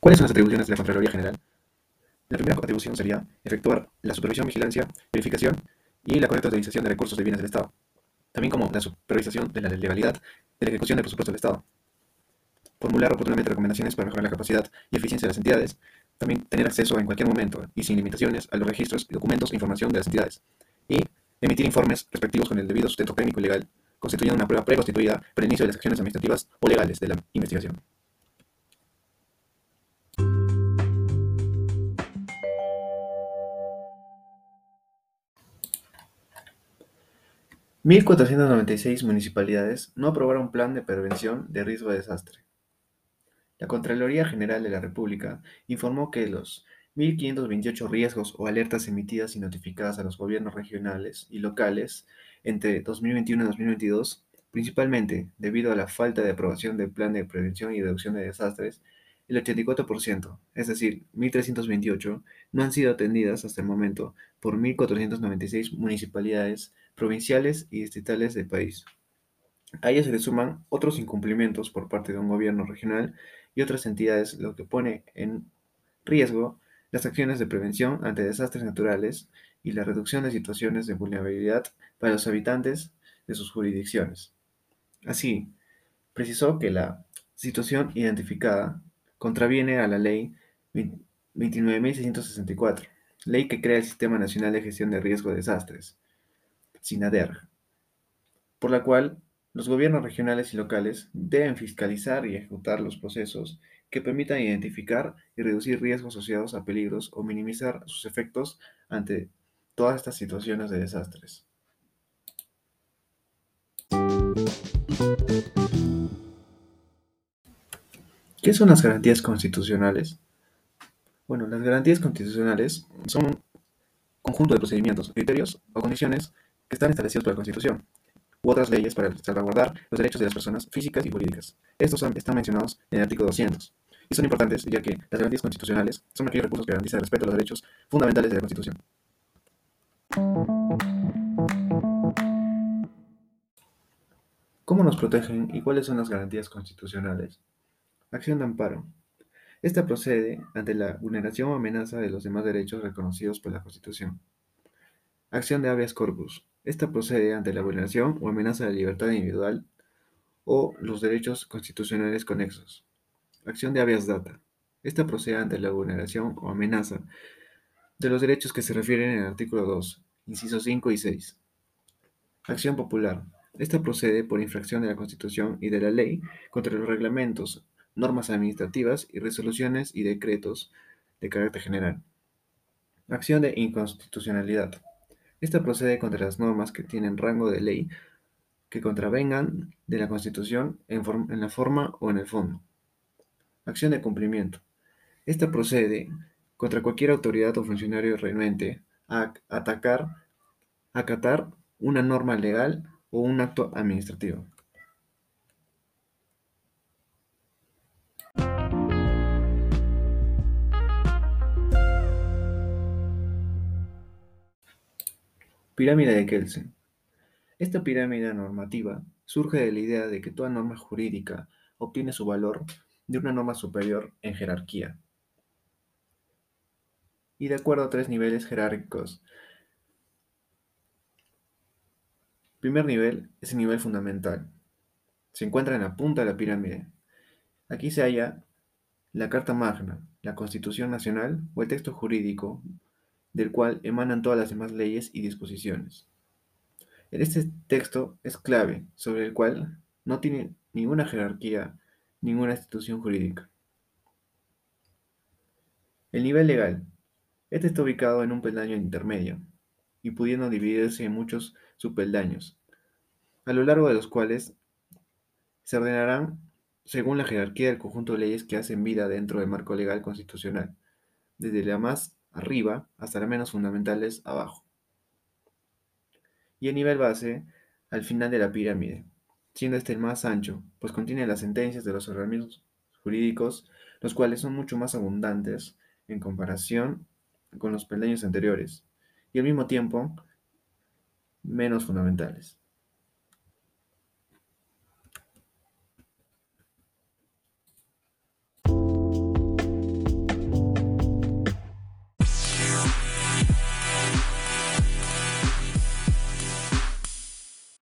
¿Cuáles son las atribuciones de la Contraloría General? La primera atribución sería efectuar la supervisión, vigilancia, verificación y la correcta utilización de recursos de bienes del Estado, también como la supervisación de la legalidad de la ejecución del presupuesto del Estado, formular oportunamente recomendaciones para mejorar la capacidad y eficiencia de las entidades, también tener acceso en cualquier momento y sin limitaciones a los registros, documentos e información de las entidades, y emitir informes respectivos con el debido sustento técnico y legal, constituyendo una prueba preconstituida para el inicio de las acciones administrativas o legales de la investigación. ¿1.496 municipalidades no aprobaron plan de prevención de riesgo de desastre? La Contraloría General de la República informó que los 1.528 riesgos o alertas emitidas y notificadas a los gobiernos regionales y locales entre 2021 y 2022, principalmente debido a la falta de aprobación del Plan de Prevención y Reducción de Desastres, el 84%, es decir, 1.328, no han sido atendidas hasta el momento por 1.496 municipalidades provinciales y distritales del país. A ello se le suman otros incumplimientos por parte de un gobierno regional y otras entidades, lo que pone en riesgo las acciones de prevención ante desastres naturales y la reducción de situaciones de vulnerabilidad para los habitantes de sus jurisdicciones. Así, precisó que la situación identificada contraviene a la Ley 29.664, ley que crea el Sistema Nacional de Gestión de Riesgo de Desastres, SINADER, por la cual los gobiernos regionales y locales deben fiscalizar y ejecutar los procesos que permitan identificar y reducir riesgos asociados a peligros o minimizar sus efectos ante todas estas situaciones de desastres. ¿Qué son las garantías constitucionales? Bueno, las garantías constitucionales son un conjunto de procedimientos, criterios o condiciones que están establecidos por la Constitución u otras leyes para salvaguardar los derechos de las personas físicas y jurídicas. Estos están mencionados en el artículo 200 y son importantes ya que las garantías constitucionales son aquellos recursos que garantizan el respeto a los derechos fundamentales de la Constitución. ¿Cómo nos protegen y cuáles son las garantías constitucionales? Acción de amparo. Esta procede ante la vulneración o amenaza de los demás derechos reconocidos por la Constitución. Acción de habeas corpus. Esta procede ante la vulneración o amenaza de la libertad individual o los derechos constitucionales conexos. Acción de habeas data. Esta procede ante la vulneración o amenaza de los derechos que se refieren en el artículo 2, incisos 5 y 6. Acción popular. Esta procede por infracción de la Constitución y de la ley contra los reglamentos, normas administrativas y resoluciones y decretos de carácter general. Acción de inconstitucionalidad. Esta procede contra las normas que tienen rango de ley que contravengan de la Constitución en, la forma o en el fondo. Acción de cumplimiento. Esta procede contra cualquier autoridad o funcionario renuente a atacar, acatar una norma legal o un acto administrativo. Pirámide de Kelsen. Esta pirámide normativa surge de la idea de que toda norma jurídica obtiene su valor de una norma superior en jerarquía y de acuerdo a tres niveles jerárquicos. Primer nivel es el nivel fundamental. Se encuentra en la punta de la pirámide. Aquí se halla la Carta Magna, la Constitución Nacional o el texto jurídico del cual emanan todas las demás leyes y disposiciones. En este texto es clave, sobre el cual no tiene ninguna jerarquía, ninguna institución jurídica. El nivel legal. Este está ubicado en un peldaño intermedio y pudiendo dividirse en muchos subpeldaños, a lo largo de los cuales se ordenarán según la jerarquía del conjunto de leyes que hacen vida dentro del marco legal constitucional, desde la más arriba hasta las menos fundamentales abajo. Y el nivel base al final de la pirámide, siendo este el más ancho, pues contiene las sentencias de los organismos jurídicos, los cuales son mucho más abundantes en comparación con los peldaños anteriores, y al mismo tiempo menos fundamentales.